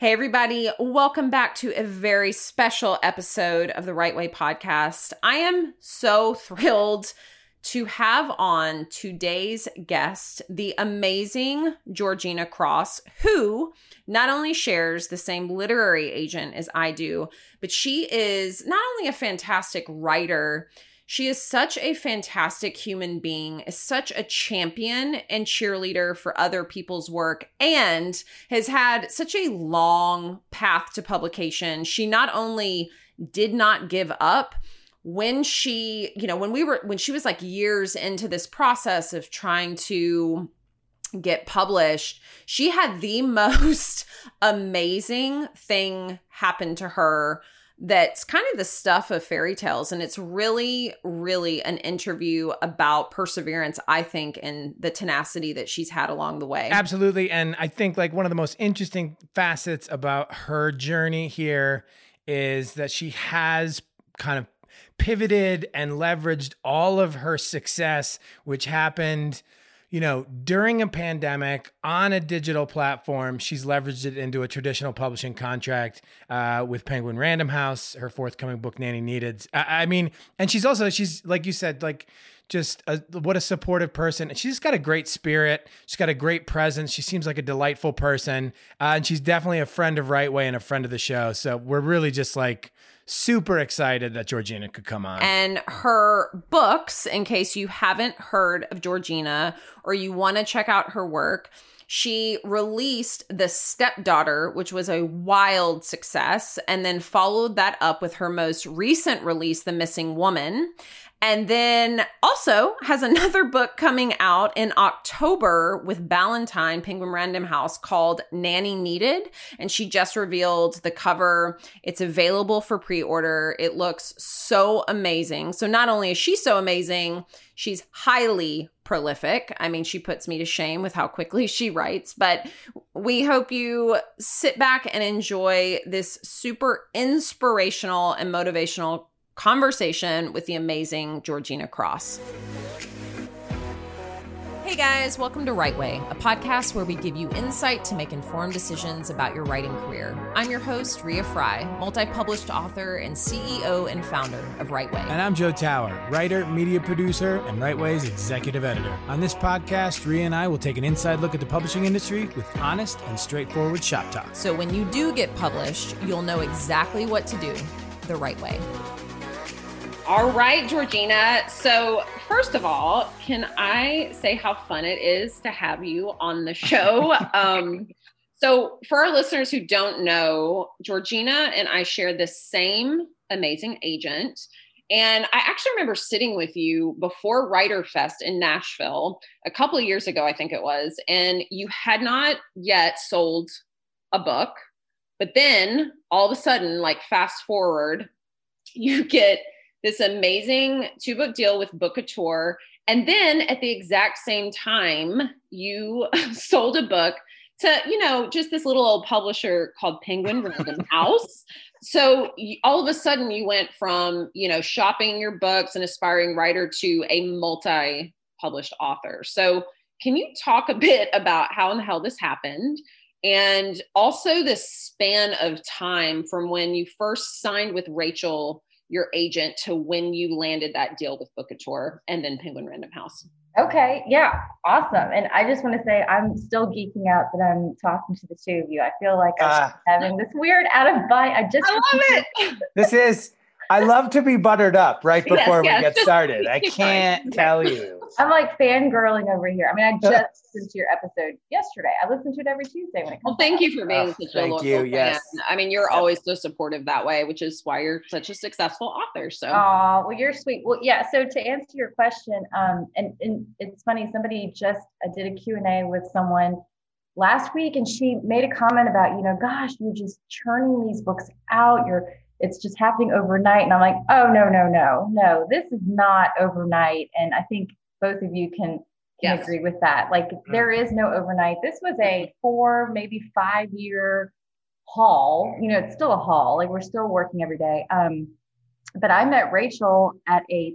Hey, everybody, welcome back to a very special episode of the Write Way podcast. I am so thrilled to have on today's guest, the amazing Georgina Cross, who not only shares the same literary agent as I do, but she is not only a fantastic writer, she is such a fantastic human being, is such a champion and cheerleader for other people's work, and has had such a long path to publication. She not only did not give up, when she, you know, when we were, when she was like years into this process of trying to get published, she had the most amazing thing happen to her that's kind of the stuff of fairy tales. And it's really, really an interview about perseverance, I think, and the tenacity that she's had along the way. Absolutely. And I think like one of the most interesting facets about her journey here is that she has kind of pivoted and leveraged all of her success, which happened you know, during a pandemic on a digital platform, she's leveraged it into a traditional publishing contract uh, with Penguin Random House, her forthcoming book, Nanny Needed. I, I mean, and she's also, she's like you said, like just a, what a supportive person. She's got a great spirit. She's got a great presence. She seems like a delightful person. Uh, and she's definitely a friend of Write Way and a friend of the show. So we're really just like, super excited that Georgina could come on. And her books, in case you haven't heard of Georgina or you want to check out her work, she released The Stepdaughter, which was a wild success, and then followed that up with her most recent release, The Missing Woman. And then also has another book coming out in October with Ballantine, Penguin Random House, called Nanny Needed. And she just revealed the cover. It's available for pre order. It looks so amazing. So not only is she so amazing, she's highly prolific. I mean, she puts me to shame with how quickly she writes, but we hope you sit back and enjoy this super inspirational and motivational conversation with the amazing Georgina Cross. Hey guys, welcome to Write Way, a podcast where we give you insight to make informed decisions about your writing career. I'm your host, Rea Frey, multi published author and CEO and founder of Write Way. And I'm Joe Tower, writer, media producer, and Write Way's executive editor. On this podcast, Rea and I will take an inside look at the publishing industry with honest and straightforward shop talk. So when you do get published, you'll know exactly what to do the right way. All right, Georgina. So, first of all, can I say how fun it is to have you on the show? um, so, for our listeners who don't know, Georgina and I share the same amazing agent. And I actually remember sitting with you before Writer Fest in Nashville a couple of years ago, I think it was, and you had not yet sold a book. But then all of a sudden, like fast forward, you get this amazing two book deal with Bookouture. And then at the exact same time, you sold a book to, you know, just this little old publisher called Penguin Random House. So all of a sudden you went from, you know, shopping your books and aspiring writer to a multi published author. So can you talk a bit about how in the hell this happened? And also the span of time from when you first signed with Rachel your agent to when you landed that deal with Bookouture and then Penguin Random House. Okay, yeah, awesome. And I just want to say I'm still geeking out that I'm talking to the two of you. I feel like I'm uh, having this weird out of bite. I just I love it. this is I love to be buttered up right before yes, we get started. I can't tell you. I'm like fangirling over here. I mean, I just listened to your episode yesterday. I listen to it every Tuesday when it comes. Well, thank out. you for being oh, such a local you, fan. Yes. I mean, you're always so supportive that way, which is why you're such a successful author. So. Oh well, you're sweet. Well, yeah. So to answer your question, um, and and it's funny. Somebody just I did a Q and A with someone last week, and she made a comment about you know, gosh, you're just churning these books out. You're it's just happening overnight. And I'm like, oh, no, no, no, no, this is not overnight. And I think both of you can, can yes. agree with that. Like, mm-hmm. there is no overnight. This was a four, maybe five year haul. You know, it's still a haul. Like, we're still working every day. Um, but I met Rachel at a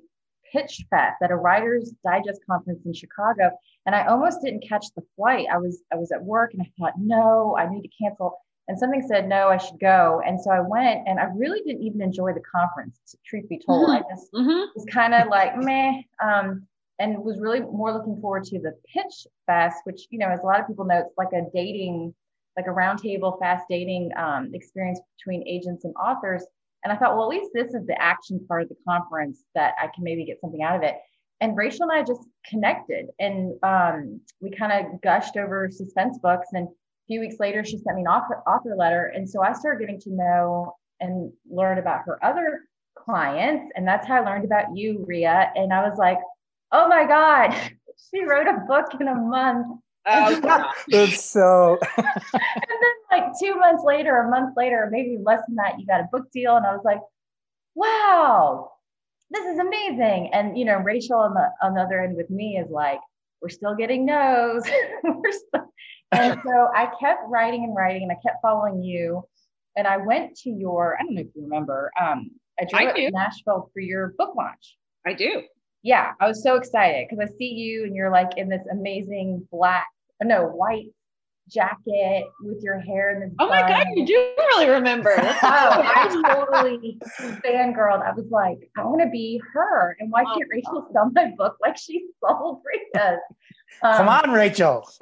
pitch fest at a writers digest conference in chicago and i almost didn't catch the flight i was i was at work and i thought no i need to cancel and something said no i should go and so i went and i really didn't even enjoy the conference truth be told mm-hmm. i just mm-hmm. was kind of like meh um, and was really more looking forward to the pitch fest which you know as a lot of people know it's like a dating like a roundtable fast dating um, experience between agents and authors and i thought well at least this is the action part of the conference that i can maybe get something out of it and Rachel and I just connected and um, we kind of gushed over suspense books. And few weeks later, she sent me an author, author letter. And so I started getting to know and learn about her other clients. And that's how I learned about you, Rea. And I was like, oh my God, she wrote a book in a month. Oh, that's so. and then, like two months later, a month later, maybe less than that, you got a book deal. And I was like, wow, this is amazing. And you know, Rachel on the on the other end with me is like, we're still getting no's. we're still... and so I kept writing and writing, and I kept following you. And I went to your, I don't know if you remember, um, I drove I to Nashville for your book launch. I do. Yeah, I was so excited because I see you and you're like in this amazing black, no, white jacket with your hair in this. Oh my god, you do really remember. oh, I totally fangirled. I was like, I want to be her. And why oh, can't Rachel sell my book like she sold Rita's? Um, come on, Rachel.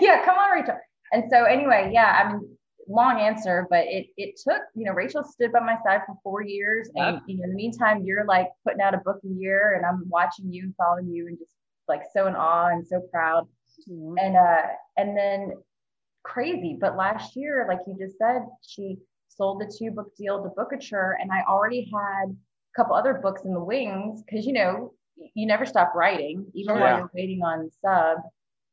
yeah, come on, Rachel. And so anyway, yeah, I mean, long answer, but it it took, you know, Rachel stood by my side for four years. And you know, in the meantime, you're like putting out a book a year and I'm watching you and following you and just like so in awe and so proud. Mm-hmm. And uh and then crazy. But last year, like you just said, she sold the two book deal to Bookouture, and I already had a couple other books in the wings because you know you never stop writing, even yeah. while you're waiting on sub.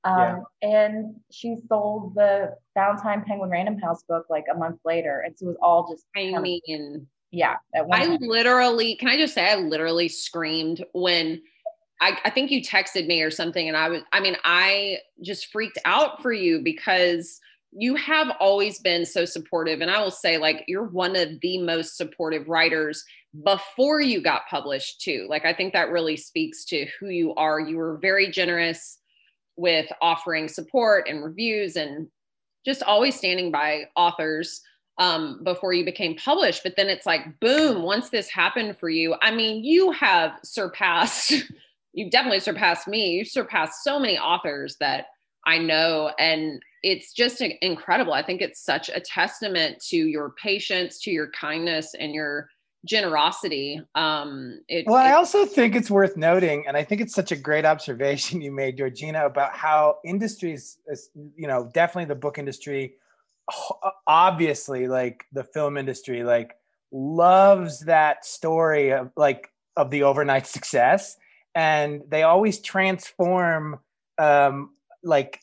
Um, yeah. And she sold the Ballantine Penguin Random House book like a month later, and so it was all just. I mean, yeah. I time. literally, can I just say, I literally screamed when I, I think you texted me or something, and I was, I mean, I just freaked out for you because you have always been so supportive. And I will say, like, you're one of the most supportive writers before you got published, too. Like, I think that really speaks to who you are. You were very generous with offering support and reviews and just always standing by authors um, before you became published. But then it's like, boom, once this happened for you, I mean, you have surpassed you've definitely surpassed me. You've surpassed so many authors that I know. And it's just incredible. I think it's such a testament to your patience, to your kindness, and your generosity. Um, it, well, it, I also think it's worth noting, and I think it's such a great observation you made, Georgina, about how industries, you know, definitely the book industry, obviously, like the film industry, like loves that story of like of the overnight success and they always transform um, like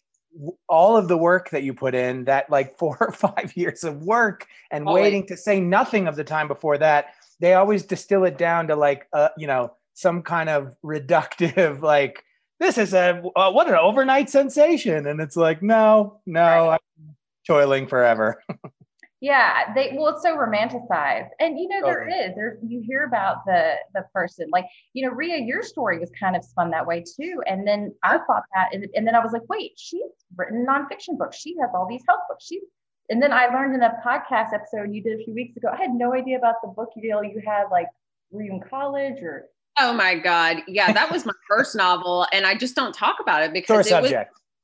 all of the work that you put in that like four or five years of work and always. waiting to say nothing of the time before that they always distill it down to like uh, you know some kind of reductive like this is a uh, what an overnight sensation and it's like no no right. i'm toiling forever Yeah, they well, it's so romanticized, and you know there oh. is. There you hear about the the person, like you know, Rea, your story was kind of spun that way too, and then I thought that, and, and then I was like, wait, she's written nonfiction books. She has all these health books. She, and then I learned in a podcast episode you did a few weeks ago. I had no idea about the book deal you had. Like, were you in college or? Oh my God, yeah, that was my first novel, and I just don't talk about it because it was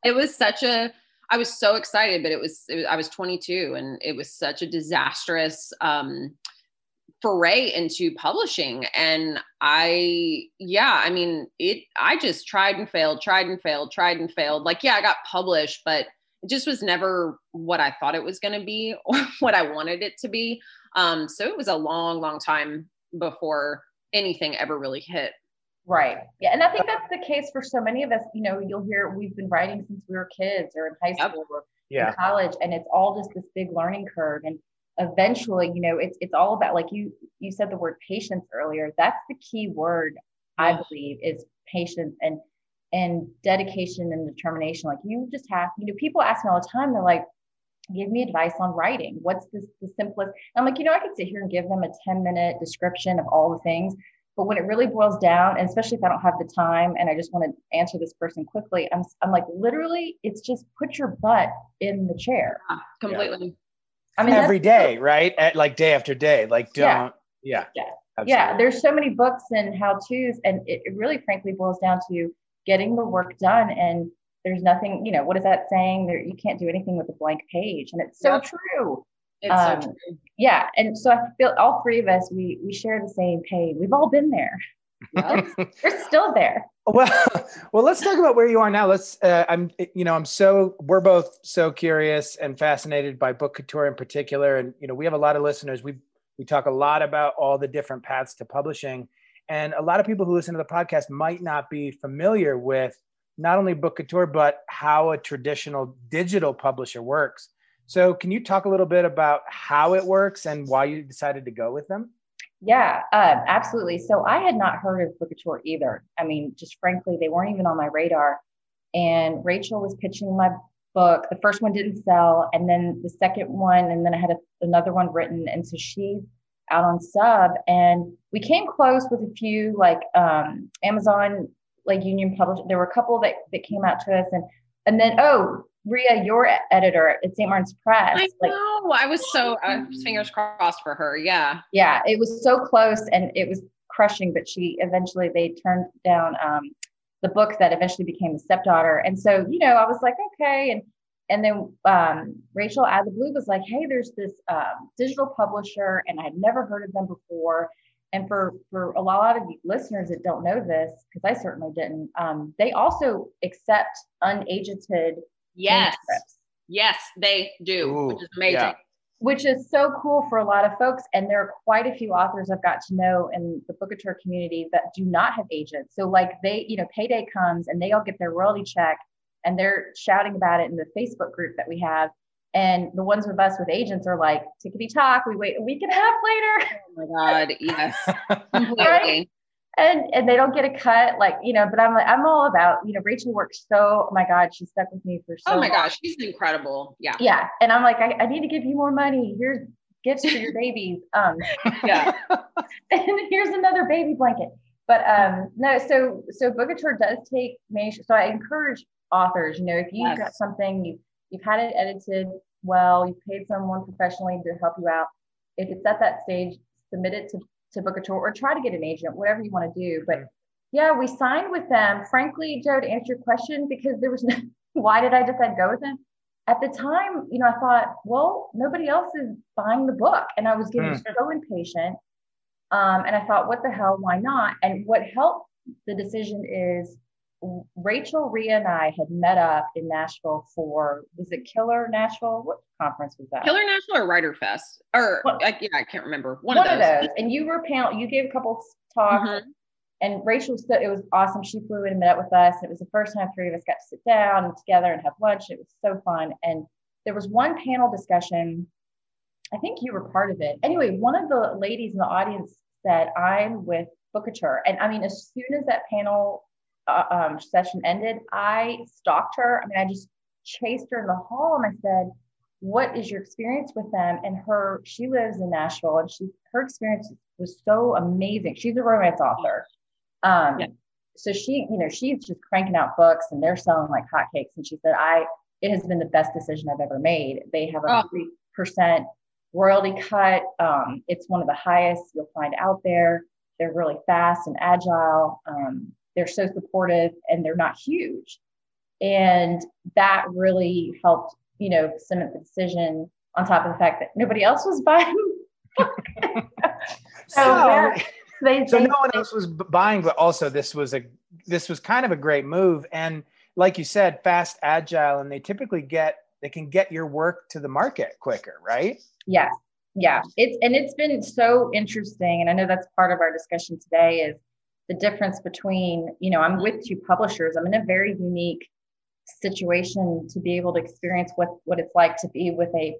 it was such a I was so excited, but it was, it was, I was 22 and it was such a disastrous um, foray into publishing. And I, yeah, I mean, it, I just tried and failed, tried and failed, tried and failed. Like, yeah, I got published, but it just was never what I thought it was going to be or what I wanted it to be. Um, so it was a long, long time before anything ever really hit. Right. Yeah. And I think uh, that's the case for so many of us. You know, you'll hear we've been writing since we were kids or in high school yep. or yeah. in college, and it's all just this big learning curve. And eventually, you know, it's it's all about like you you said the word patience earlier. That's the key word, I believe, is patience and and dedication and determination. Like you just have, you know, people ask me all the time, they're like, give me advice on writing. What's this, the simplest? I'm like, you know, I could sit here and give them a 10 minute description of all the things, but when it really boils down, and especially if I don't have the time and I just want to answer this person quickly, I'm, I'm like, literally, it's just put your butt in the chair. Ah, completely. I mean, every day, right? At like day after day. Like, don't, yeah. Yeah. Yeah. yeah. There's so many books and how to's, and it, it really, frankly, boils down to getting the work done. And there's nothing, you know, what is that saying? There, you can't do anything with a blank page. And it's so yep. true. It's um, so true. Yeah. And so I feel all three of us, we, we share the same pain. We've all been there. We're still there. Well, well, let's talk about where you are now. Let's. Uh, I'm. You know, I'm so. We're both so curious and fascinated by Bookouture in particular, and you know, we have a lot of listeners. We we talk a lot about all the different paths to publishing, and a lot of people who listen to the podcast might not be familiar with not only Bookouture but how a traditional digital publisher works. So, can you talk a little bit about how it works and why you decided to go with them? Yeah, um, absolutely. So I had not heard of Bookouture either. I mean, just frankly, they weren't even on my radar. And Rachel was pitching my book. The first one didn't sell, and then the second one, and then I had a, another one written. And so she's out on sub, and we came close with a few like um, Amazon, Lake Union Publishing. There were a couple that that came out to us, and and then oh, Rea, your editor at St. Martin's Press. I like, know. I was so uh, fingers crossed for her. Yeah. Yeah, it was so close, and it was crushing. But she eventually they turned down um, the book that eventually became the stepdaughter. And so you know, I was like, okay, and and then um, Rachel out of the blue was like, hey, there's this um, digital publisher, and I had never heard of them before. And for for a lot of listeners that don't know this, because I certainly didn't, um, they also accept unagented Yes. Yes, they do, Ooh, which is amazing. Yeah. Which is so cool for a lot of folks. And there are quite a few authors I've got to know in the Bookouture community that do not have agents. So, like, they, you know, payday comes and they all get their royalty check and they're shouting about it in the Facebook group that we have. And the ones with us with agents are like, tickety talk, we wait a week and a half later. Oh my God, yes. right? And and they don't get a cut like you know but i'm like i'm all about you know rachel works so oh my god she stuck with me for so oh my long. gosh she's incredible. Yeah. Yeah. And i'm like I, I need to give you more money. Here's gifts for your babies um yeah. And here's another baby blanket. But um no so so bookouture does take manuscript so i encourage authors you know if you've yes. got something you've you've had it edited well you've paid someone professionally to help you out if it's at that stage submit it to to Bookouture or try to get an agent, whatever you want to do. But yeah, we signed with them. Frankly, Joe, to answer your question, because there was no, why did I decide to go with them? At the time, you know, I thought, well, nobody else is buying the book. And I was getting mm. so impatient. Um, and I thought, what the hell, why not? And what helped the decision is Rachel, Rea, and I had met up in Nashville for was it Killer Nashville? What conference was that? Killer Nashville or Writer Fest? Or I, yeah, I can't remember. One, one of, those. of, those. And you were panel. You gave a couple talks. Mm-hmm. And Rachel, said it was awesome. She flew in and met up with us. It was the first time three of us got to sit down together and have lunch. It was so fun. And there was one panel discussion. I think you were part of it. Anyway, one of the ladies in the audience said, "I'm with Bookouture," and I mean, as soon as that panel uh, um, session ended, I stalked her. I mean, I just chased her in the hall and I said, "What is your experience with them?" And her, she lives in Nashville, and she, her experience was so amazing. She's a romance author. Um, yeah. So she, you know, she's just cranking out books, and they're selling like hotcakes. And she said, "I, it has been the best decision I've ever made. They have a three oh. percent royalty cut. Um, it's one of the highest you'll find out there. They're really fast and agile." Um, they're so supportive and they're not huge. And that really helped, you know, cement the decision on top of the fact that nobody else was buying. so, so, they, so they, no one else was buying, but also this was a this was kind of a great move. And like you said, fast, agile, and they typically get they can get your work to the market quicker, right? Yeah. Yeah. It's and it's been so interesting. And I know that's part of our discussion today is the difference between, you know, I'm with two publishers. I'm in a very unique situation to be able to experience what what it's like to be with a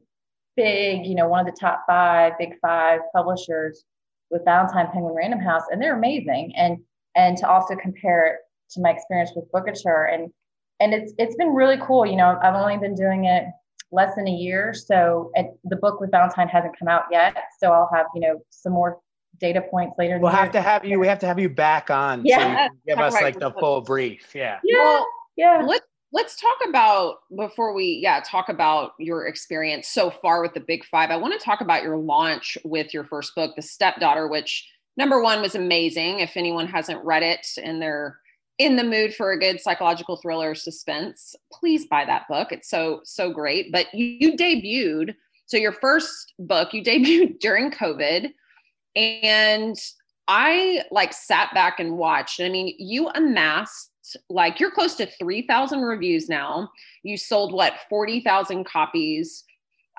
big, you know, one of the top five, big five publishers with Ballantine Penguin Random House, and they're amazing. And and to also compare it to my experience with Bookouture, and and it's it's been really cool. You know, I've only been doing it less than a year, so the book with Ballantine hasn't come out yet. So I'll have you know some more data points later. We'll have to have you. We have to have you back on. Yeah, so give us right. like the full brief. Yeah. Yeah. Well, yeah. Let's let's talk about before we yeah talk about your experience so far with the big five i want to talk about your launch with your first book the stepdaughter which number one was amazing if anyone hasn't read it and they're in the mood for a good psychological thriller suspense please buy that book it's so so great but you, you debuted so your first book you debuted during covid and i like sat back and watched. I mean you amassed like you're close to 3000 reviews now. You sold what 40000 copies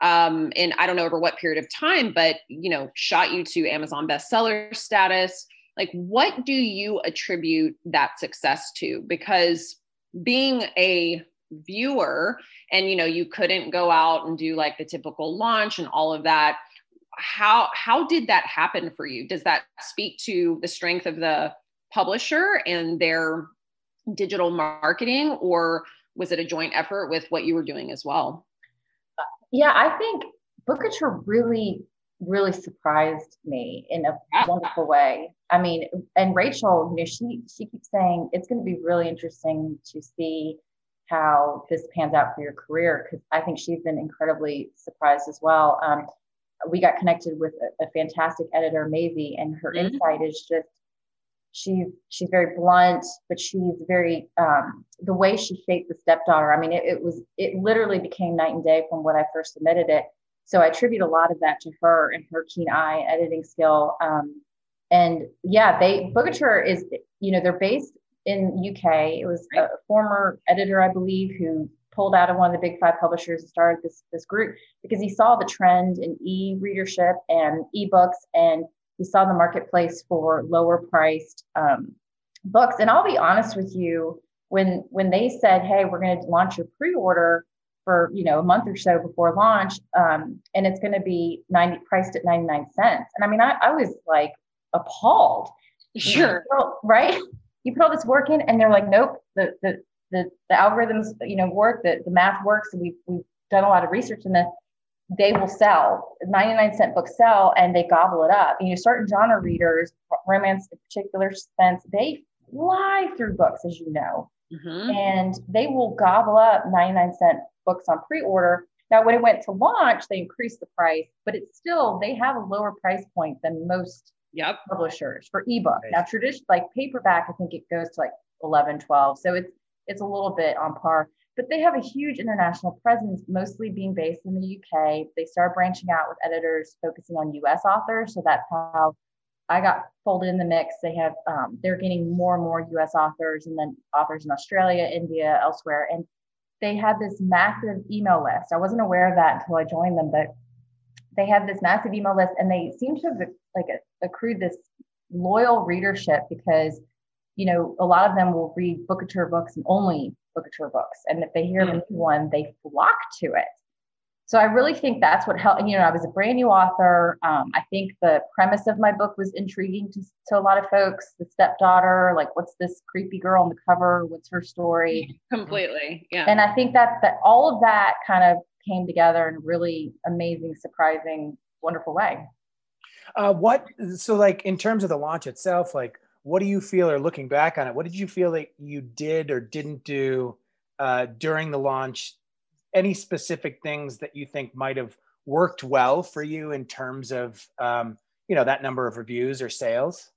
um in i don't know over what period of time but you know shot you to amazon bestseller status. Like what do you attribute that success to? Because being a viewer and you know you couldn't go out and do like the typical launch and all of that how how did that happen for you? Does that speak to the strength of the publisher and their digital marketing or was it a joint effort with what you were doing as well? Yeah i think Bookouture really really surprised me in a wonderful way. I mean and rachel you know she she keeps saying it's going to be really interesting to see how this pans out for your career because i think she's been incredibly surprised as well. Um, we got connected with a, a fantastic editor Maisie and her mm-hmm. insight is just she's she's very blunt, but she's very um, the way she shaped the stepdaughter. I mean, it, it, was it literally became night and day from when I first submitted it. So I attribute a lot of that to her and her keen eye, editing skill. Um, and yeah, they Bookouture is you know they're based in UK. It was a former editor, I believe, who pulled out of one of the big five publishers and started this this group because he saw the trend in e-readership and ebooks and he saw the marketplace for lower priced um, books. And I'll be honest with you, when when they said, "Hey, we're going to launch a pre-order for you know a month or so before launch, um, and it's going to be 90 priced at 99 cents," and I mean, I, I was like appalled. Sure, right? You put all this work in, and they're like, "Nope, the the the, the algorithms, you know, work. The the math works. And we've we've done a lot of research in this." they will sell 99 cent books sell and they gobble it up. You know, certain genre readers, romance in particular, suspense, they fly through books, as you know, mm-hmm. and they will gobble up 99 cent books on pre-order. Now, when it went to launch, they increased the price, but it's still they have a lower price point than most yep. publishers for ebook. Right. Now, traditional like paperback, I think it goes to like 11, 12. So it's it's a little bit on par but they have a huge international presence, mostly being based in the UK. They started branching out with editors focusing on US authors. So that's how I got folded in the mix. They have, um, they're getting more and more US authors and then authors in Australia, India, elsewhere. And they had this massive email list. I wasn't aware of that until I joined them, but they have this massive email list and they seem to have like accrued this loyal readership because you know, a lot of them will read Bookouture books and only Bookouture books. And if they hear mm. a new one, they flock to it. So I really think that's what helped. You know, I was a brand new author. Um, I think the premise of my book was intriguing to, to a lot of folks. The stepdaughter, like, what's this creepy girl on the cover? What's her story? Completely, yeah. And I think that that all of that kind of came together in a really amazing, surprising, wonderful way. Uh, what so like in terms of the launch itself, like what do you feel or looking back on it what did you feel that you did or didn't do uh, during the launch? Any specific things that you think might have worked well for you in terms of um, you know that number of reviews or sales?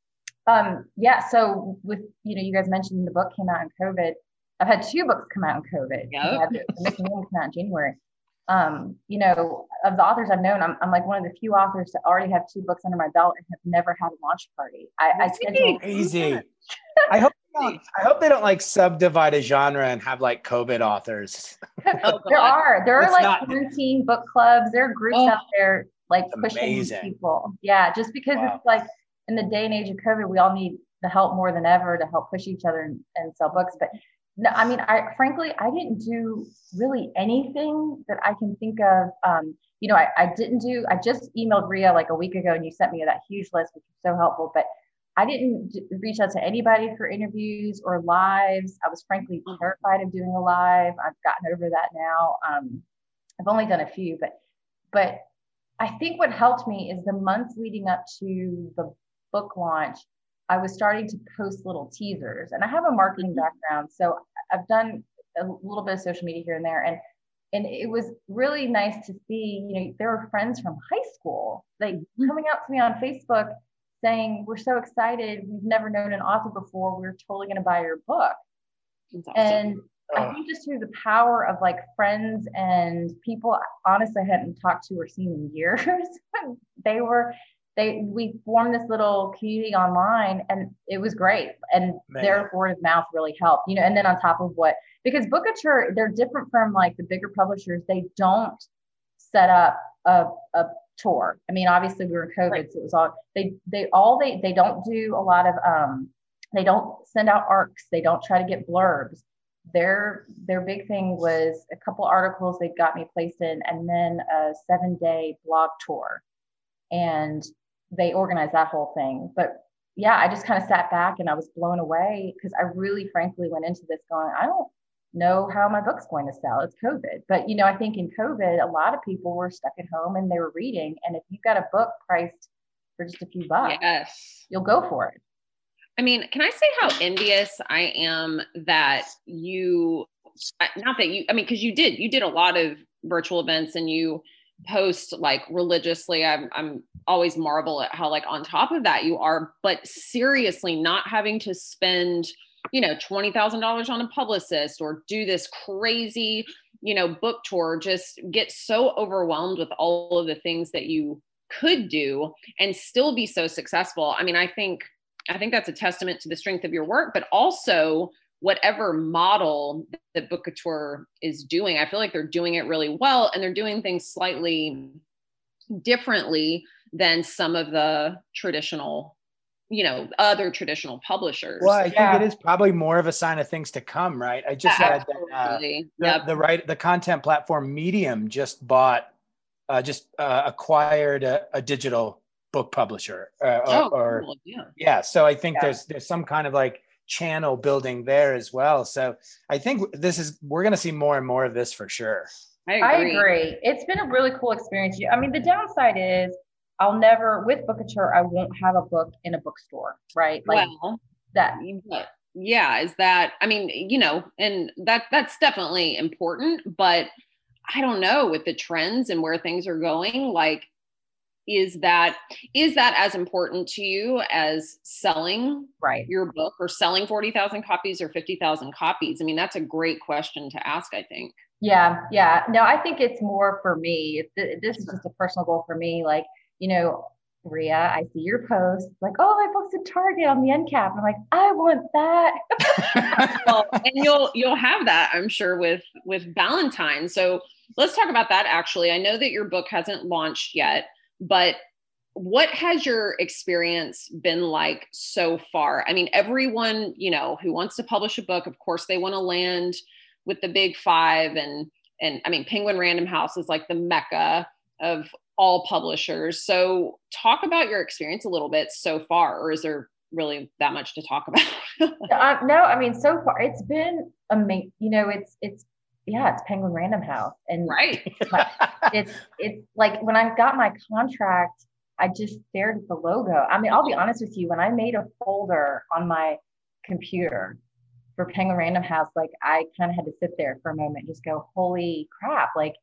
Um, yeah so with you know you guys mentioned the book came out in covid. I've had two books come out in covid. Yeah the missing woman came out in january um, you know, of the authors I've known, I'm, I'm like one of the few authors that already have two books under my belt and have never had a launch party. I, I schedule easy. I hope I hope they don't like subdivide a genre and have like COVID authors. oh, there are there are like quarantine book clubs. There are groups oh, out there like pushing amazing. people. Yeah, just because wow. it's like in the day and age of COVID, we all need the help more than ever to help push each other and, and sell books. But no, I mean, I frankly, I didn't do really anything that I can think of. Um, you know, I, I didn't do, I just emailed Rea like a week ago and you sent me that huge list, which was so helpful, but I didn't reach out to anybody for interviews or lives. I was frankly mm-hmm. terrified of doing a live. I've gotten over that now. Um, I've only done a few, but, but I think what helped me is the months leading up to the book launch, I was starting to post little teasers and I have a marketing mm-hmm. background. So I've done a little bit of social media here and there. And and it was really nice to see, you know, there were friends from high school, like mm-hmm. coming out to me on Facebook saying, We're so excited. We've never known an author before. We're totally going to buy your book. Awesome. And I think just through the power of like friends and people, honestly, I hadn't talked to or seen in years. they were, they, we formed this little community online and it was great. And Man. their word of mouth really helped, you know, and then on top of what, because Bookouture, they're different from like the bigger publishers. They don't set up a, a tour. I mean, obviously we were in COVID, right. so it was all, they, they all, they, they don't do a lot of, um, they don't send out arcs. They don't try to get blurbs their their big thing was a couple articles they got me placed in and then a seven day blog tour and they organized that whole thing. But yeah i just kind of sat back and i was blown away because i really frankly went into this going i don't know how my book's going to sell. It's covid. But you know i think in covid a lot of people were stuck at home and they were reading. And if you've got a book priced for just a few bucks yes. you'll go for it. I mean, can I say how envious I am that you, not that you, I mean, because you did, you did a lot of virtual events and you post like religiously. I'm, I'm always marvel at how like on top of that you are, but seriously, not having to spend, you know, twenty thousand dollars on a publicist or do this crazy, you know, book tour. Just get so overwhelmed with all of the things that you could do and still be so successful. I mean, I think I think that's a testament to the strength of your work, but also whatever model that Bookouture is doing. I feel like they're doing it really well and they're doing things slightly differently than some of the traditional you know other traditional publishers well i yeah. think it is probably more of a sign of things to come right i just read that uh, the, yep. the right the content platform medium just bought uh, just uh, acquired a, a digital book publisher uh, oh, or, cool. yeah. yeah so i think yeah. there's there's some kind of like channel building there as well so i think this is we're going to see more and more of this for sure I agree. I agree. It's been a really cool experience. I mean, the downside is I'll never with Bookouture, I won't have a book in a bookstore, right? Like well, that. Yeah, is that I mean, you know, and that that's definitely important, but I don't know with the trends and where things are going, like is that is that as important to you as selling right your book or selling 40,000 copies or 50,000 copies? I mean, that's a great question to ask, I think. Yeah, yeah. No, I think it's more for me. This is just a personal goal for me. Like, you know, Rea, I see your post like, oh, my book's at Target on the end cap. I'm like, I want that. well, and you'll you'll have that, I'm sure, with with Ballantine. So let's talk about that. Actually, I know that your book hasn't launched yet. But what has your experience been like so far? I mean, everyone, you know, who wants to publish a book, of course, they want to land with the big five and and I mean, Penguin Random House is like the mecca of all publishers. So, talk about your experience a little bit so far, or is there really that much to talk about? uh, no, I mean, so far it's been amazing. You know, it's it's yeah, it's Penguin Random House, and right, it's it's like when I got my contract, I just stared at the logo. I mean, I'll be honest with you, when I made a folder on my computer for Penguin Random House, like I kind of had to sit there for a moment, just go, holy crap, like.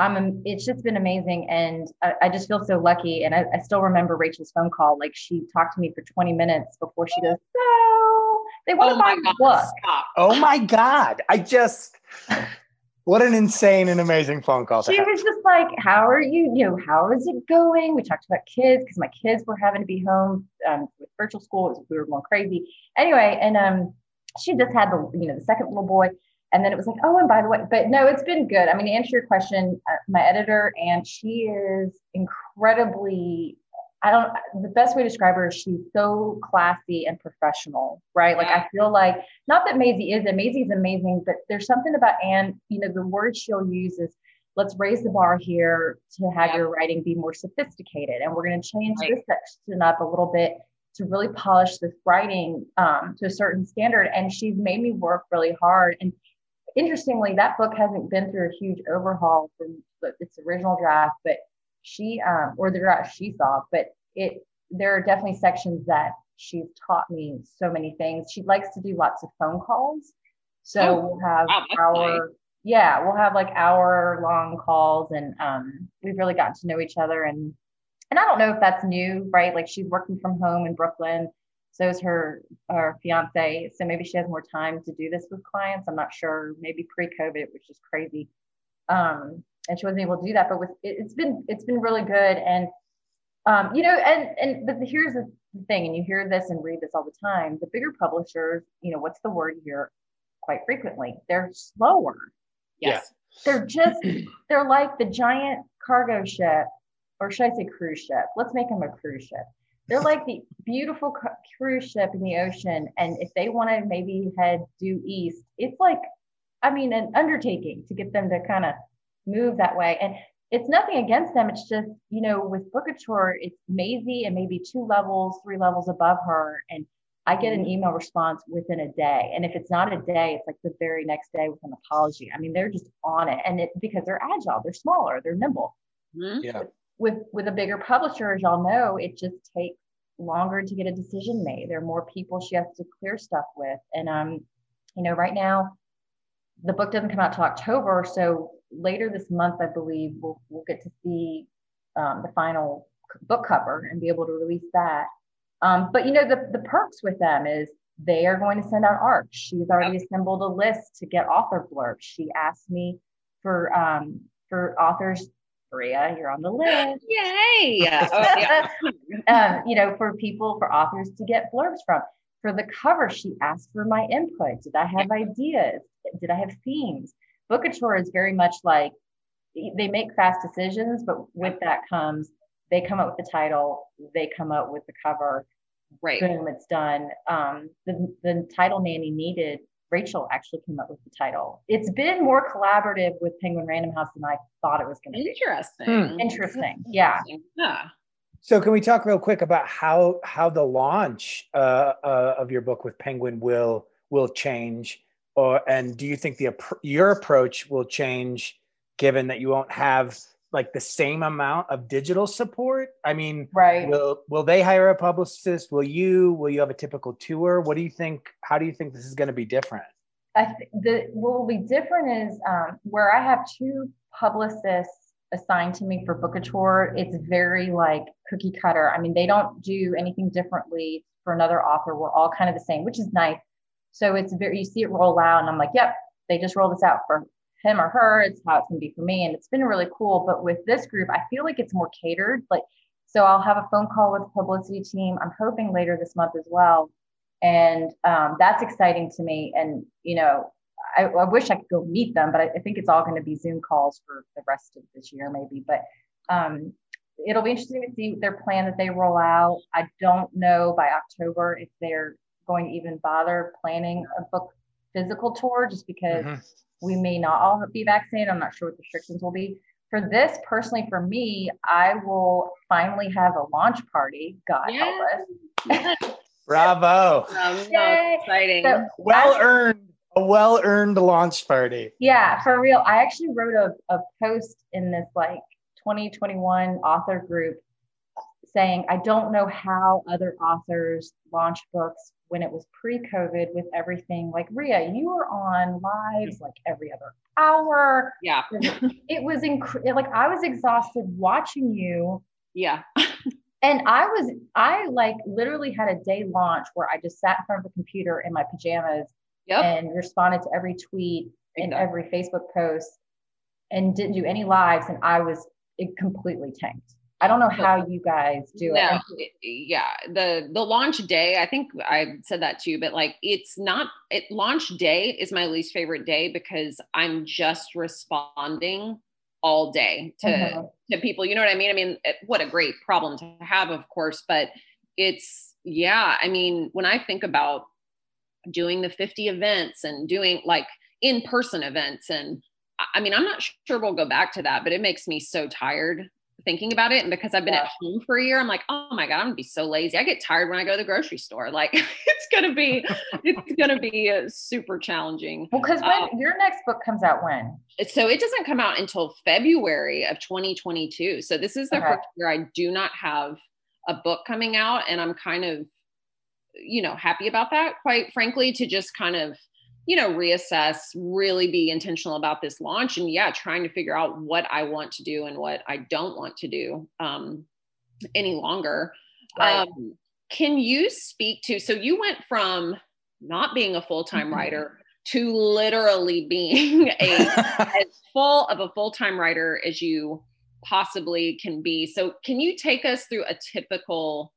I'm, it's just been amazing. And I, I just feel so lucky. And I, I still remember Rachel's phone call. Like she talked to me for 20 minutes before she goes, so they want to oh buy the book. Stop. Oh my God. I just, what an insane and amazing phone call. She was just like, How are you? You know, how is it going? We talked about kids because my kids were having to be home um, with virtual school. we were going crazy. Anyway, and um, she just had the, you know, the second little boy. And then it was like, oh, and by the way, but no, it's been good. I mean, to answer your question, uh, my editor, and she is incredibly I don't, the best way to describe her is she's so classy and professional, right? Like, I feel like, not that Maisie is, and Maisie's amazing, but there's something about Anne, you know, the word she'll use is, let's raise the bar here to have yeah. your writing be more sophisticated. And we're going to change right. this section up a little bit to really polish this writing um, to a certain standard. And she's made me work really hard. And interestingly, that book hasn't been through a huge overhaul from its original draft, but she um, or the draft she saw, but it there are definitely sections that she's taught me so many things. She likes to do lots of phone calls. So oh, we'll have wow, our nice. yeah, we'll have like hour long calls, and um, we've really gotten to know each other. And and I don't know if that's new, right? Like she's working from home in Brooklyn, so is her her fiance. So maybe she has more time to do this with clients. I'm not sure. Maybe pre-COVID, which is crazy. Um, and she wasn't able to do that. But with it, has been it's been really good. And um, you know, and and but here's the thing, and you hear this and read this all the time. The bigger publishers, you know, what's the word here? Quite frequently, they're slower. Yes. They're just they're like the giant cargo ship, or should I say cruise ship? Let's make them a cruise ship. They're like the beautiful cruise ship in the ocean, and if they want to maybe head due east, it's like, I mean, an undertaking to get them to kind of move that way. And it's nothing against them. It's just, you know, with Bookouture, it's Maisie and maybe two levels, three levels above her. And I get an mm-hmm. email response within a day. And if it's not a day, it's like the very next day with an apology. I mean, they're just on it. And it because they're agile, they're smaller, they're nimble. Mm-hmm. Yeah. With with a bigger publisher, as y'all know, it just takes longer to get a decision made. There are more people she has to clear stuff with. And um, you know, right now the book doesn't come out till October. So later this month, I believe we'll we'll get to see um, the final book cover and be able to release that. Um, but you know, the the perks with them is they are going to send out art. She's already yep. assembled a list to get author blurbs. She asked me for um, for authors. Maria, you're on the list. Yay! oh, yeah. um, you know, for people, for authors to get blurbs from. For the cover, she asked for my input. Did I have ideas? Did I have themes? Bookouture is very much like they make fast decisions, but with that comes they come up with the title, they come up with the cover. Right. Boom, it's done. Um, the, the title Nanny needed, Rachel actually came up with the title. It's been more collaborative with Penguin Random House than I thought it was going to be. Interesting. Hmm. Interesting. Yeah. Yeah. So can we talk real quick about how how the launch uh, uh, of your book with Penguin will will change? or and do you think the your approach will change given that you won't have like the same amount of digital support? I mean right. will will they hire a publicist? Will you? Will you have a typical tour? What do you think how do you think this is going to be different? I think the what will be different is um, where i have two publicists assigned to me for Bookouture, it's very like cookie cutter. I mean they don't do anything differently for another author. We're all kind of the same which is nice. So it's very, you see it roll out, and I'm like, yep, they just roll this out for him or her. It's how it's going to be for me. And it's been really cool. But with this group, I feel like it's more catered. Like, so I'll have a phone call with the publicity team. I'm hoping later this month as well. And um, that's exciting to me. And, you know, I, I, wish I could go meet them, but I, I think it's all going to be Zoom calls for the rest of this year, maybe. But um, it'll be interesting to see their plan that they roll out. I don't know by October if they're going to even bother planning a book physical tour just because mm-hmm. We may not all be vaccinated. I'm not sure what the restrictions will be. For this, personally, for me, I will finally have a launch party. God help us. Bravo. Um, exciting. So, well earned. A well earned launch party. Yeah, for real. I actually wrote a, a post in this like 2021 author group saying, I don't know how other authors launch books when it was pre-COVID with everything. Like Rea, you were on lives mm-hmm. like every other hour. Yeah. it was inc- like I was exhausted watching you. Yeah. and I was I like literally had a day launch where I just sat in front of the computer in my pajamas yep. and responded to every tweet exactly. and every Facebook post and didn't do any lives and I was it completely tanked. I don't know how you guys do no, it. Yeah, the the launch day. I think I said that to you, but like it's not. It launch day is my least favorite day because I'm just responding all day to mm-hmm. to people. You know what I mean? I mean, what a great problem to have, of course, but it's yeah. I mean, when I think about doing the 50 events and doing like in person events and I mean, I'm not sure we'll go back to that, but it makes me so tired thinking about it. And because I've been yeah. at home for a year, I'm like, oh my God, I'm gonna be so lazy. I get tired when I go to the grocery store. Like it's gonna be, it's gonna be uh, super challenging. Well, because when um, your next book comes out when? So it doesn't come out until February of 2022. So this is the okay. first year I do not have a book coming out. And I'm kind of, you know, happy about that, quite frankly, to just kind of you know, reassess, really be intentional about this launch. And yeah, trying to figure out what I want to do and what I don't want to do um, any longer. Right. Um, can you speak to, so you went from not being a full time mm-hmm. writer to literally being a as full of a full time writer as you possibly can be. So, can you take us through a typical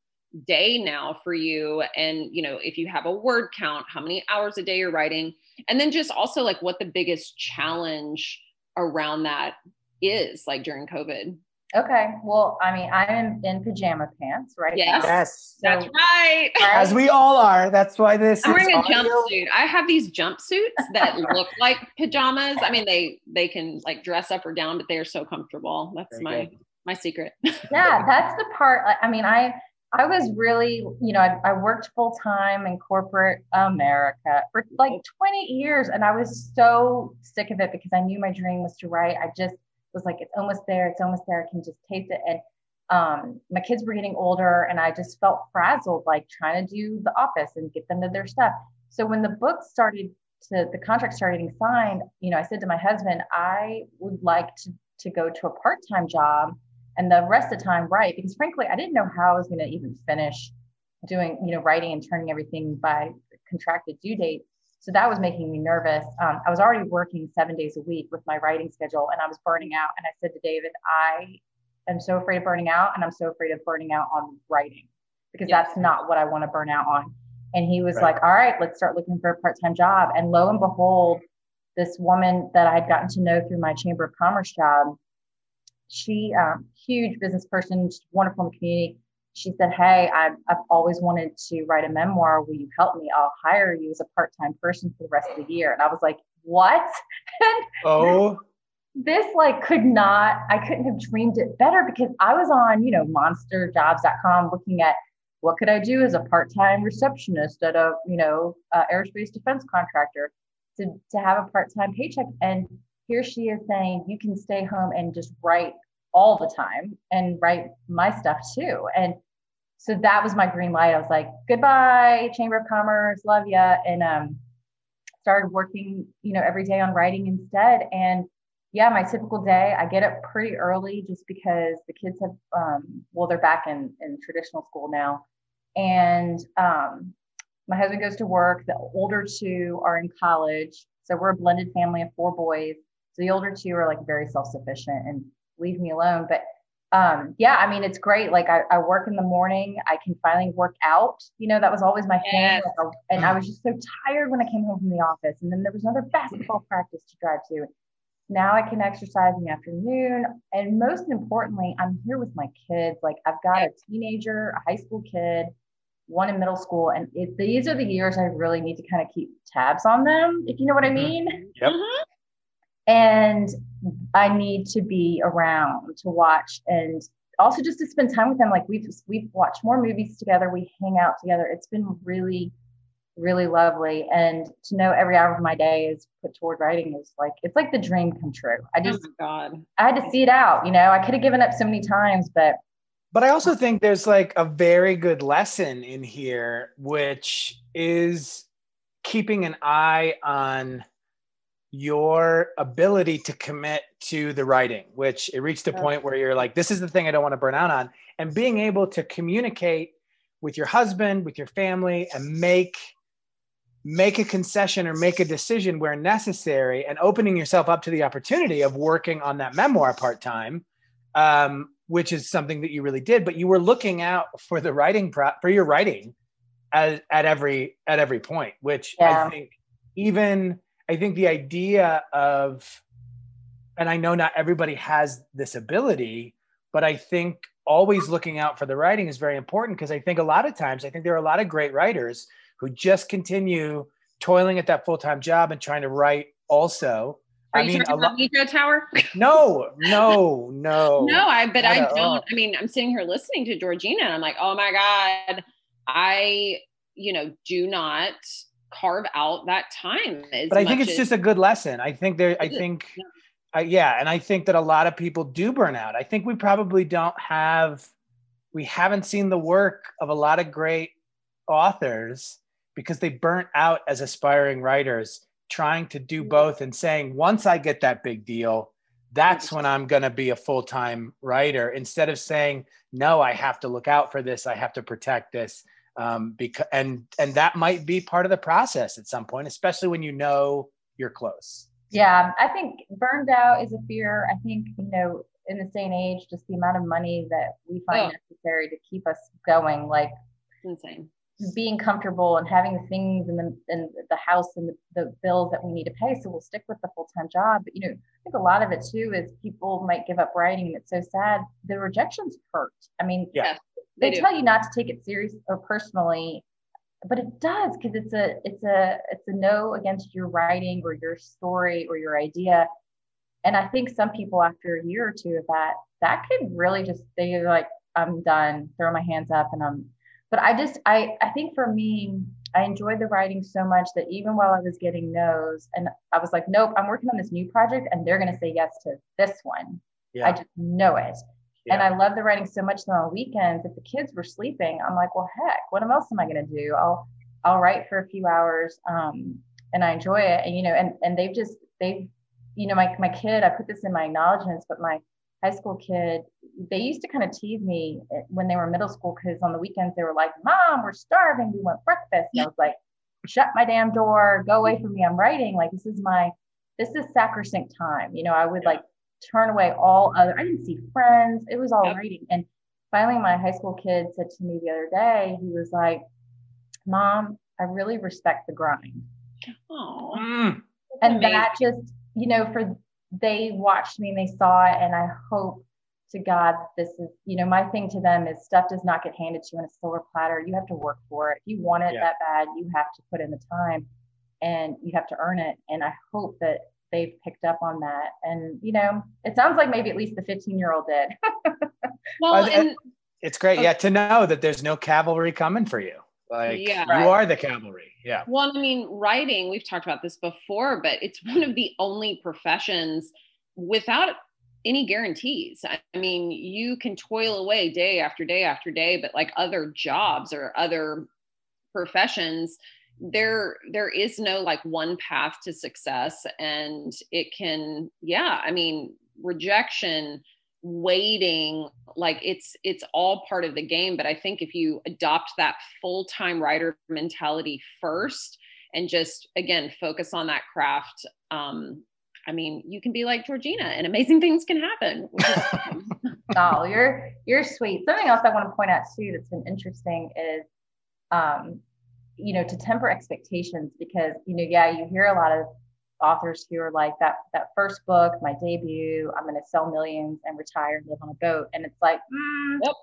day now for you and you know if you have a word count how many hours a day you're writing and then just also like what the biggest challenge around that is like during covid. Okay well i mean i'm in pajama pants right yes, yes. So, that's right. As we all are that's why this i'm wearing a jumpsuit. I have these jumpsuits that look like pajamas. I mean they they can like dress up or down but they are so comfortable. That's Very my good. my secret. Yeah that's the part i mean i I was really, you know, I, I worked full time in corporate America for like 20 years, and I was so sick of it because I knew my dream was to write. I just was like, it's almost there, it's almost there. I can just taste it. And um, my kids were getting older, and I just felt frazzled, like trying to do the office and get them to their stuff. So when the book started to, the contract started getting signed, you know, I said to my husband, I would like to to go to a part time job and the rest of the time write because frankly i didn't know how i was going to even finish doing you know writing and turning everything by contracted due date. So that was making me nervous. Um, i was already working seven days a week with my writing schedule and i was burning out. And i said to david i am so afraid of burning out and i'm so afraid of burning out on writing because yes. that's not what i want to burn out on. And he was right. like all right let's start looking for a part-time job. And lo and behold this woman that i had gotten to know through my chamber of commerce job she um, huge business person, wonderful in the community. She said, Hey, I've, I've always wanted to write a memoir. Will you help me? I'll hire you as a part time person for the rest of the year. And I was like, What? oh. this like could not, I couldn't have dreamed it better because I was on, you know, monsterjobs.com looking at what could I do as a part-time receptionist at a, you know, uh, aerospace defense contractor to, to have a part-time paycheck. And here she is saying you can stay home and just write all the time and write my stuff too. And so that was my green light. I was like, goodbye, Chamber of Commerce, love ya. And um, started working, you know, every day on writing instead. And yeah, my typical day, I get up pretty early just because the kids have, um, well, they're back in, in traditional school now. And um, my husband goes to work. The older two are in college. So we're a blended family of four boys. So the older two are like very self sufficient and leave me alone. But um, yeah, I mean, it's great. Like I, I, work in the morning. I can finally work out. You know, that was always my yes. thing. Like, and I was just so tired when I came home from the office. And then there was another basketball practice to drive to. Now I can exercise in the afternoon. And most importantly, I'm here with my kids. Like I've got a teenager, a high school kid, one in middle school. And it, these are the years I really need to kind of keep tabs on them, if you know what I mm-hmm. mean. Yep. And I need to be around to watch and also just to spend time with them. Like we've we've watched more movies together, we hang out together. It's been really, really lovely. And to know every hour of my day is put toward writing is like it's like the dream come true. I oh just oh God. I had to see it out. You know, I could have given up so many times, but but I also think there's like a very good lesson in here, which is keeping an eye on your ability to commit to the writing, which it reached a point where you're like, this is the thing I don't want to burn out on. And being able to communicate with your husband, with your family, and make make a concession or make a decision where necessary and opening yourself up to the opportunity of working on that memoir part-time um, which is something that you really did but you were looking out for the writing pro- for your writing at, at every at every point which yeah. i think even I think the idea of, and I know not everybody has this ability, but I think always looking out for the writing is very important because I think a lot of times, I think there are a lot of great writers who just continue toiling at that full time job and trying to write also. Are I mean, talking about Mejo Tower? no, no, no. no, I but I don't. All. I mean, I'm sitting here listening to Georgina, and I'm like, oh my god, I, you know, do not carve out that time. But I think it's just a good lesson. I think there, I think, yeah. Uh, yeah. And I think that a lot of people do burn out. I think we probably don't have, we haven't seen the work of a lot of great authors because they burnt out as aspiring writers trying to do both and saying once i get that big deal that's when i'm going to be a full-time writer instead of saying no i have to look out for this i have to protect this um, because and and that might be part of the process at some point especially when you know you're close. Yeah i think burned out is a fear. I think you know in this day and age just the amount of money that we find oh. necessary to keep us going like insane. being comfortable and having the things and the and the house and the, the bills that we need to pay so we'll stick with the full-time job. But you know i think a lot of it too is people might give up writing and it's so sad. The rejections hurt. I mean yeah they, they tell you not to take it serious or personally but it does because it's a it's a it's a no against your writing or your story or your idea. And i think some people after a year or two of that that could really just they're like i'm done throw my hands up and i'm but i just i i think for me i enjoyed the writing so much that even while i was getting no's and i was like nope i'm working on this new project and they're going to say yes to this one. Yeah. i just know it yeah. And I love the writing so much that on weekends, if the kids were sleeping, I'm like, well, heck, what else am I going to do? I'll, I'll write for a few hours. Um, and I enjoy it. And, you know, and, and they've just, they've, you know, my, my kid, I put this in my acknowledgments, but my high school kid, they used to kind of tease me eh, when they were middle school. Cause on the weekends they were like, mom, we're starving. We want breakfast. And I was like, shut my damn door, go away from me. I'm writing. Like, this is my, this is sacrosanct time. You know, I would yeah. like turn away all other, I didn't see friends. It was all yep. reading. And finally, my high school kid said to me the other day, he was like, Mom, I really respect the grind. Oh, and amazing. that just, you know, for they watched me and they saw it. And I hope to God, this is, you know, my thing to them is stuff does not get handed to you on a silver platter. You have to work for it. If you want it yeah. that bad, you have to put in the time and you have to earn it. And I hope that they've picked up on that. And, you know, it sounds like maybe at least the 15 year old did. well, and, it's great. Yeah. Oh. To know that there's no cavalry coming for you. Like yeah, you right. are the cavalry. Yeah. Well, I mean, writing, we've talked about this before, but it's one of the only professions without any guarantees. I mean, you can toil away day after day after day, but like other jobs or other professions, there there is no like one path to success and it can yeah i mean rejection waiting like it's it's all part of the game but i think if you adopt that full-time writer mentality first and just again focus on that craft um i mean you can be like georgina and amazing things can happen. Oh you're you're sweet. Something else i want to point out too that's been interesting is um you know to temper expectations because you know yeah you hear a lot of authors who are like that that first book my debut i'm going to sell millions and retire and live on a boat and it's like mm, yep.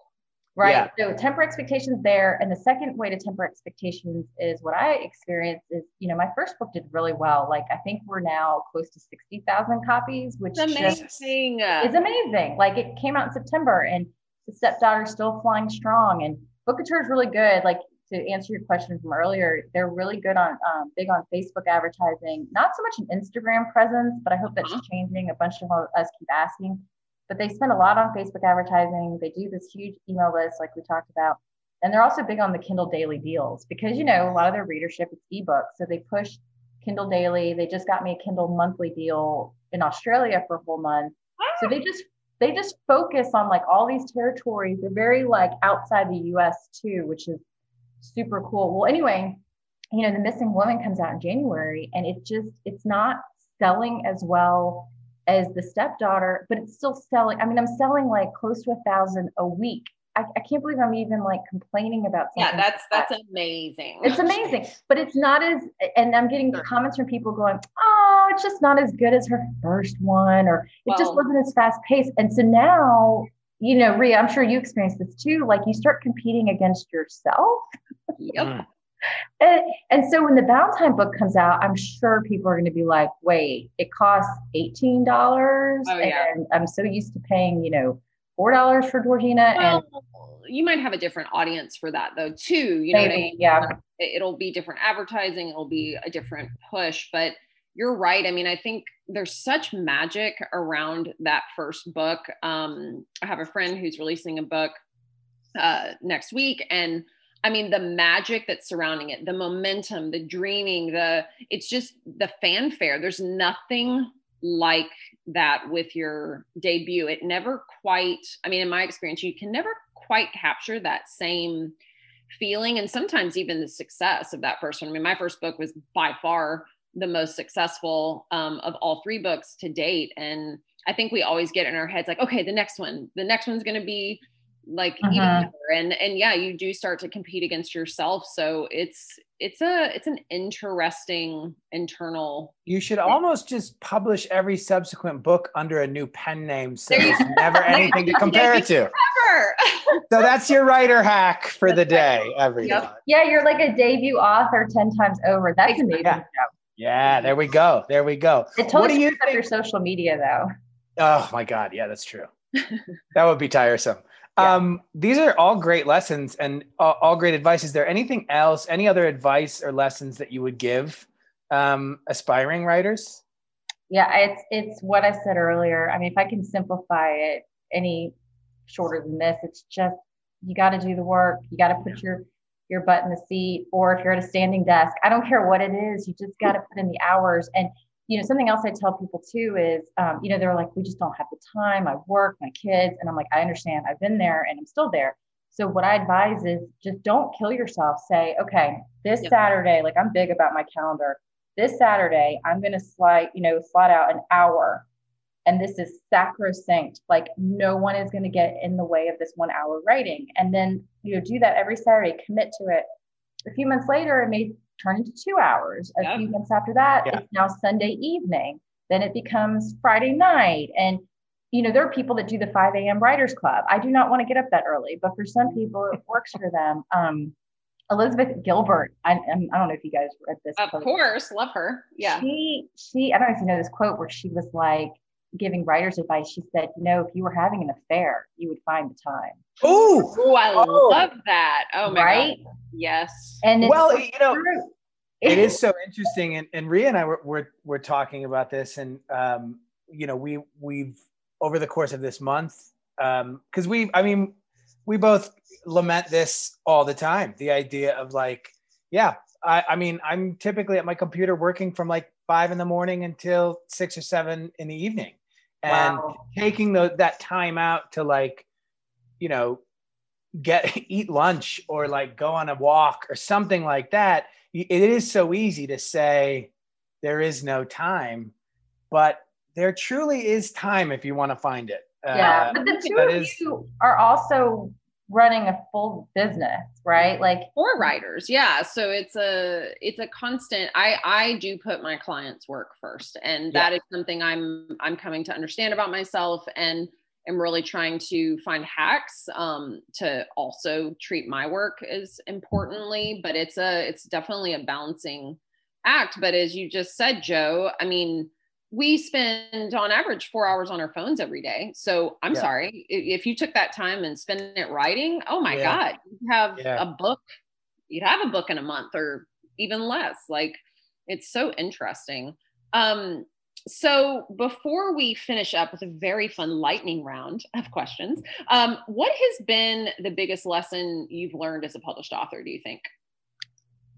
right yeah. so temper expectations there and the second way to temper expectations is what i experienced is you know my first book did really well like i think we're now close to 60000 copies which is amazing is amazing like it came out in september and the stepdaughter's still flying strong and Bookouture is really good. Like to answer your question from earlier, they're really good on um, big on Facebook advertising. Not so much an Instagram presence, but I hope that's uh-huh. changing. A bunch of us keep asking, but they spend a lot on Facebook advertising. They do this huge email list, like we talked about, and they're also big on the Kindle Daily deals because you know a lot of their readership is ebooks, so they push Kindle Daily. They just got me a Kindle monthly deal in Australia for a whole month. So they just they just focus on like all these territories. They're very like outside the US too, which is super cool. Well, anyway, you know, The Missing Woman comes out in January and it just, it's not selling as well as the stepdaughter, but it's still selling. I mean, I'm selling like close to a thousand a week. I, I can't believe I'm even like complaining about something. Yeah, that's that's that. amazing. It's amazing, but it's not as. And I'm getting sure. comments from people going, "Oh, it's just not as good as her first one, or it well, just wasn't as fast paced." And so now you know, Rea, I'm sure you experienced this too. Like you start competing against yourself. Yep. Mm. and, and so when the Ballantine book comes out, I'm sure people are going to be like, wait, it costs $18. Oh, yeah. And I'm so used to paying, you know, $4 for Georgina. Well, and you might have a different audience for that though, too. You know Maybe, I mean? Yeah. It'll be different advertising. It'll be a different push, but you're right. I mean, I think there's such magic around that first book. Um, I have a friend who's releasing a book uh, next week, and I mean, the magic that's surrounding it, the momentum, the dreaming, the it's just the fanfare. There's nothing like that with your debut. It never quite, I mean, in my experience, you can never quite capture that same feeling and sometimes even the success of that first one. I mean, my first book was by far the most successful um, of all three books to date. And I think we always get in our heads like, okay, the next one, the next one's going to be like uh-huh. even better. and and yeah you do start to compete against yourself so it's it's a it's an interesting internal you should almost just publish every subsequent book under a new pen name so there's never anything to compare it to so that's your writer hack for the day every yep. yeah you're like a debut author 10 times over that's amazing yeah. Yeah there we go there we go it totally what do you think? your social media though oh my god yeah that's true that would be tiresome yeah. Um, these are all great lessons and all, all, great advice. Is there anything else, any other advice or lessons that you would give um, aspiring writers? Yeah, it's it's what I said earlier. I mean, if I can simplify it any shorter than this, it's just you got to do the work. You got to put your your butt in the seat, or if you're at a standing desk, I don't care what it is. You just got to put in the hours and you know, something else I tell people too is, um, you know, they're like, we just don't have the time. I work, my kids. And I'm like, I understand. I've been there and I'm still there. So what I advise is just don't kill yourself. Say, okay, this yep. Saturday, like I'm big about my calendar. This Saturday, I'm going to slide, you know, slide out an hour. And this is sacrosanct. Like no one is going to get in the way of this one hour writing. And then, you know, do that every Saturday, commit to it. A few months later, it may turn into two hours. A few months after that, yeah. it's now Sunday evening. Then it becomes Friday night. And, you know, there are people that do the 5 a.m. Writers Club. I do not want to get up that early, but for some people, it works for them. Um, Elizabeth Gilbert. I, I don't know if you guys read this. Of quote. course, love her. Yeah. She she I don't know if you know this quote where she was like giving writers advice. She said, you know, if you were having an affair, you would find the time. Oh, oh, I oh. love that. Oh my right? God. Yes. And well, you know, it is so interesting. And, and Rea and I were, were, were talking about this and, um, you know, we, we've over the course of this month, um, cause we, I mean, we both lament this all the time. The idea of like, yeah, I, I mean, I'm typically at my computer working from like five in the morning until six or seven in the evening and wow. taking the, that time out to like, you know, get eat lunch or like go on a walk or something like that it is so easy to say there is no time but there truly is time if you want to find it yeah uh, but the two of is, you are also running a full business right? Like for writers yeah. So it's a it's a constant i i do put my clients work first and that yeah. is something i'm i'm coming to understand about myself and am really trying to find hacks um, to also treat my work as importantly but it's a it's definitely a balancing act. But as you just said joe i mean we spend on average four hours on our phones every day so i'm yeah. sorry if you took that time and spend it writing oh my yeah. god you have yeah. a book you'd have a book in a month or even less like it's so interesting um so before we finish up with a very fun lightning round of questions, um, what has been the biggest lesson you've learned as a published author, do you think?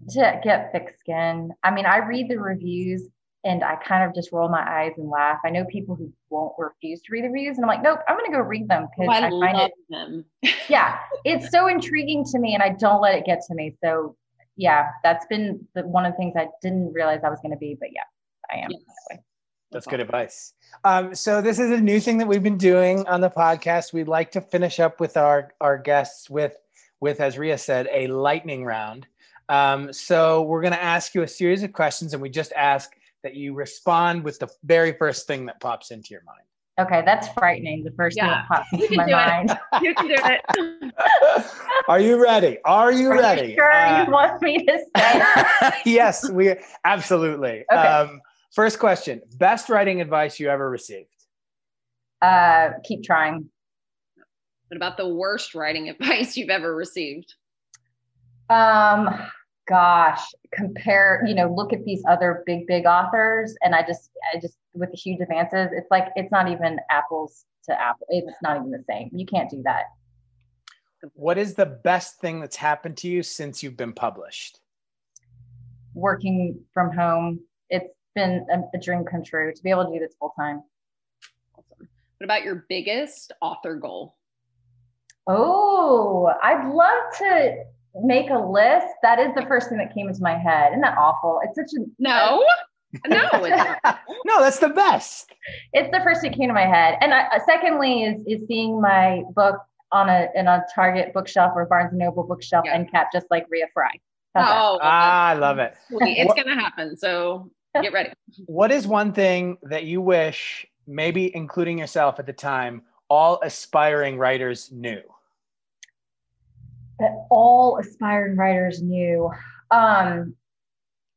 To get thick skin. I mean, I read the reviews and I kind of just roll my eyes and laugh. I know people who won't refuse to read the reviews, and I'm like, nope, I'm going to go read them because oh, I, I, find it. Them. yeah, it's so intriguing to me, and I don't let it get to me. So, yeah, that's been the, one of the things I didn't realize I was going to be, but yeah, I am. Yes. That's good advice. Um, so this is a new thing that we've been doing on the podcast. We'd like to finish up with our our guests with with, as Ria said, a lightning round. Um, so we're going to ask you a series of questions, and we just ask that you respond with the very first thing that pops into your mind. Okay, that's frightening. The first yeah. thing that pops into my mind. It. You can do it. Are you ready? Are you Are ready? You sure, uh, you want me to say? yes, we absolutely. Okay. Um, First question Best writing advice you ever received? Uh, keep trying. What about the worst writing advice you've ever received? Um, gosh, compare, you know, look at these other big, big authors, and I just, I just, with the huge advances, it's like, it's not even apples to apple. It's not even the same. You can't do that. What is the best thing that's happened to you since you've been published? Working from home. It's been a, a dream come true to be able to do this full time. Awesome. What about your biggest author goal? Oh, I'd love to make a list. That is the first thing that came into my head. Isn't that awful? It's such a no. no, no, that's the best. It's the first thing that came to my head. And I, uh, secondly, is is seeing my book on a in a Target bookshelf or Barnes and Noble bookshelf yeah. end cap, just like Rea Frey. oh, ah, I love it. It's gonna happen. So get ready. What is one thing that you wish, maybe including yourself at the time, all aspiring writers knew? That all aspiring writers knew. Um,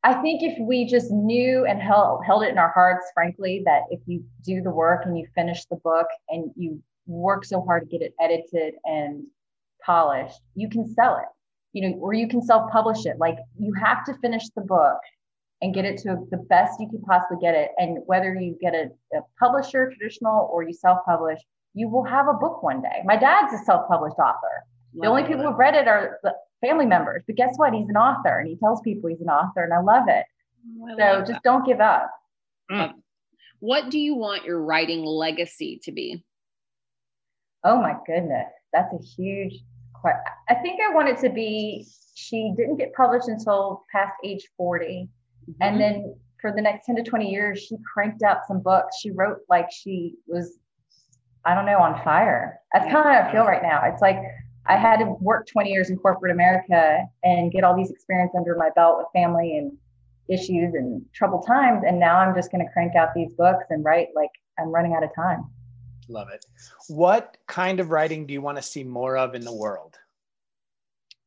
I think if we just knew and held held it in our hearts, frankly, that if you do the work and you finish the book and you work so hard to get it edited and polished, you can sell it. You know, or you can self-publish it. Like you have to finish the book and get it to the best you can possibly get it. And whether you get a, a publisher, traditional, or you self-publish, you will have a book one day. My dad's a self-published author. The only people who've read it are the family members. But guess what? He's an author and he tells people he's an author, and I love it. Oh, I so love just that. don't give up. Mm. What do you want your writing legacy to be? Oh my goodness, that's a huge question. I think I want it to be. She didn't get published until past age 40. Mm-hmm. And then for the next 10 to 20 years, she cranked out some books. She wrote like she was, I don't know, on fire. That's kind of how I feel right now. It's like I had to work 20 years in corporate America and get all these experience under my belt with family and issues and troubled times. And now I'm just going to crank out these books and write like I'm running out of time. Love it. What kind of writing do you want to see more of in the world?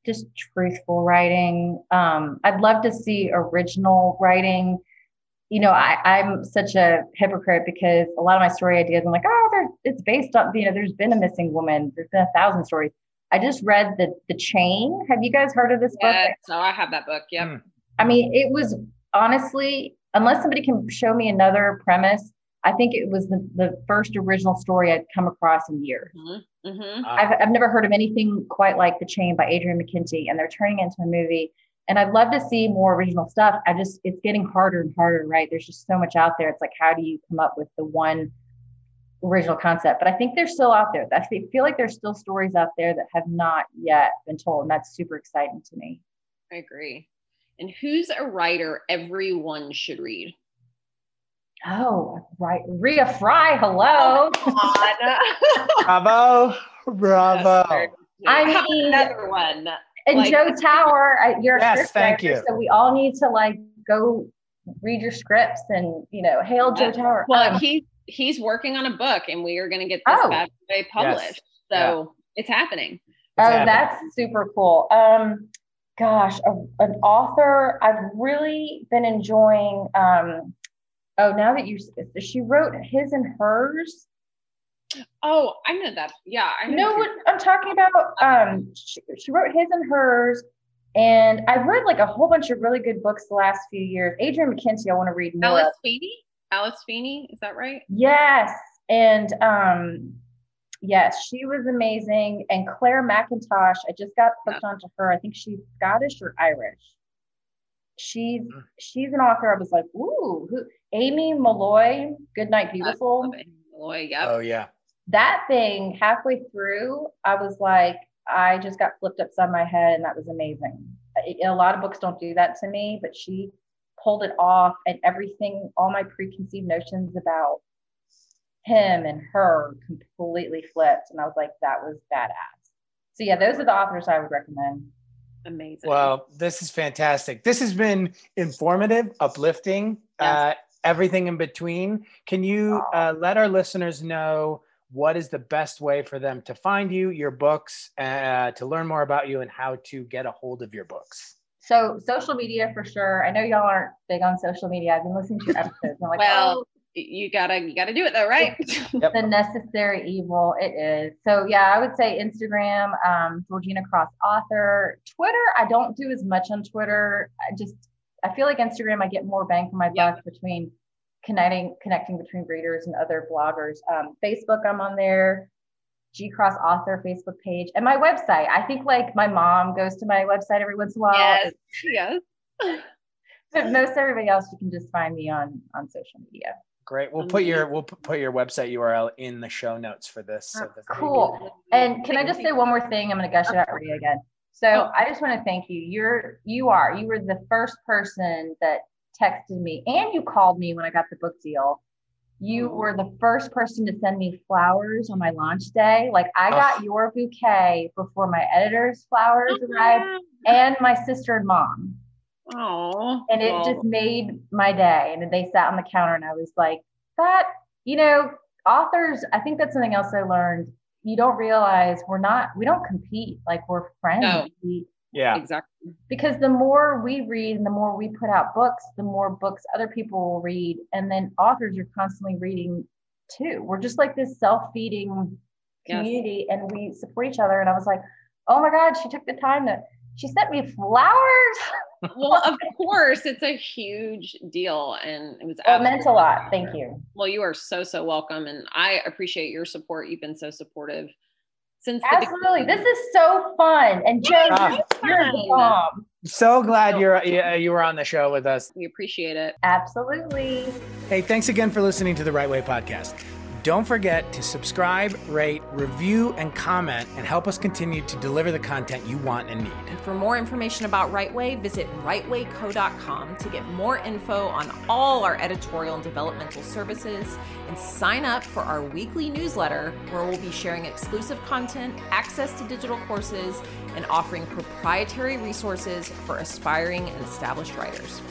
Just truthful writing. Um, I'd love to see original writing you know, I, I'm such a hypocrite because a lot of my story ideas, I'm like, oh, there's, it's based on, you know, there's been a missing woman. There's been a thousand stories. I just read the the Chain. Have you guys heard of this book? No, I have that book. Yeah. Mm. I mean, it was honestly, unless somebody can show me another premise, I think it was the, the first original story I'd come across in years. Mm-hmm. Mm-hmm. I've, I've never heard of anything quite like The Chain by Adrian McKinty, and they're turning it into a movie. And I'd love to see more original stuff. I just, it's getting harder and harder, right? There's just so much out there. It's like, how do you come up with the one original concept. But I think they're still out there. I feel like there's still stories out there that have not yet been told. And that's super exciting to me. I agree. And who's a writer everyone should read? Oh, right. Rea Frey. Hello. Oh, bravo. Bravo. I mean, another one. And like, Joe Tower, you're yes, thank writer, you. So we all need to like go read your scripts and you know hail Joe Tower. Well, um, he he's working on a book and we are going to get this oh. bad boy published. Yes. So yeah. it's happening. It's oh, happening. that's super cool. Um, gosh, a, an author I've really been enjoying. Um, oh, now that you, she wrote his and hers. Oh, I know that. Yeah, I know, know what I'm talking about. Um, she, she wrote his and hers, and I've read like a whole bunch of really good books the last few years. Adrian McKinty, I want to read more. Alice Feeney. Alice Feeney, is that right? Yes. And um, yes, she was amazing. And Clare Mackintosh, I just got hooked yeah. onto her. I think she's Scottish or Irish. She's mm. she's an author. I was like, ooh, who, Aimee Molloy, Good Night Beautiful. Molloy, yep. Oh yeah. That thing halfway through, I was like, I just got flipped upside my head, and that was amazing. A lot of books don't do that to me, but she pulled it off and everything, all my preconceived notions about him and her completely flipped. And I was like, that was badass. So yeah, those are the authors I would recommend. Amazing. Well, this is fantastic. This has been informative, uplifting, yes. uh, everything in between. Can you uh, let our listeners know what is the best way for them to find you, your books, uh, to learn more about you, and how to get a hold of your books? So social media for sure. I know y'all aren't big on social media. I've been listening to your episodes. I'm like, well, oh, you gotta you gotta do it though, right? yep. The necessary evil. It is. So yeah, I would say Instagram, um, Georgina Cross author. Twitter, I don't do as much on Twitter. I just I feel like Instagram, I get more bang for my buck yep. between connecting connecting between readers and other bloggers. Um, Facebook, I'm on there. G Cross Author Facebook page and my website. I think like my mom goes to my website every once in a while. Yes, yes. but most everybody else, you can just find me on on social media. Great. We'll put your we'll put your website URL in the show notes for this. So cool. And can I just say one more thing? I'm going to gush about Rea again. So oh. I just want to thank you. You're you are you were the first person that texted me and you called me when I got the book deal. You oh. were the first person to send me flowers on my launch day. Like I oh. got oh. your bouquet before my editor's flowers oh, arrived and my sister and mom. Oh. And it just made my day. And they sat on the counter and I was like, that, you know, authors, I think that's something else I learned. You don't realize we're not, we don't compete like we're friends. No. We, yeah. Exactly. Because the more we read and the more we put out books, the more books other people will read. And then authors are constantly reading too. We're just like this self feeding community yes. and we support each other. And I was like, oh my God, she took the time to, she sent me flowers. well, of course, it's a huge deal, and it was. Well, it meant a lot. Thank you. Well, you are so so welcome, and I appreciate your support. You've been so supportive since. Absolutely, this is so fun, and Joe, you're the mom. So glad you're you were on the show with us. We appreciate it. Absolutely. Hey, thanks again for listening to the Write Way podcast. Don't forget to subscribe, rate, review, and comment and help us continue to deliver the content you want and need. And for more information about Write Way, visit writewayco.com to get more info on all our editorial and developmental services and sign up for our weekly newsletter where we'll be sharing exclusive content, access to digital courses, and offering proprietary resources for aspiring and established writers.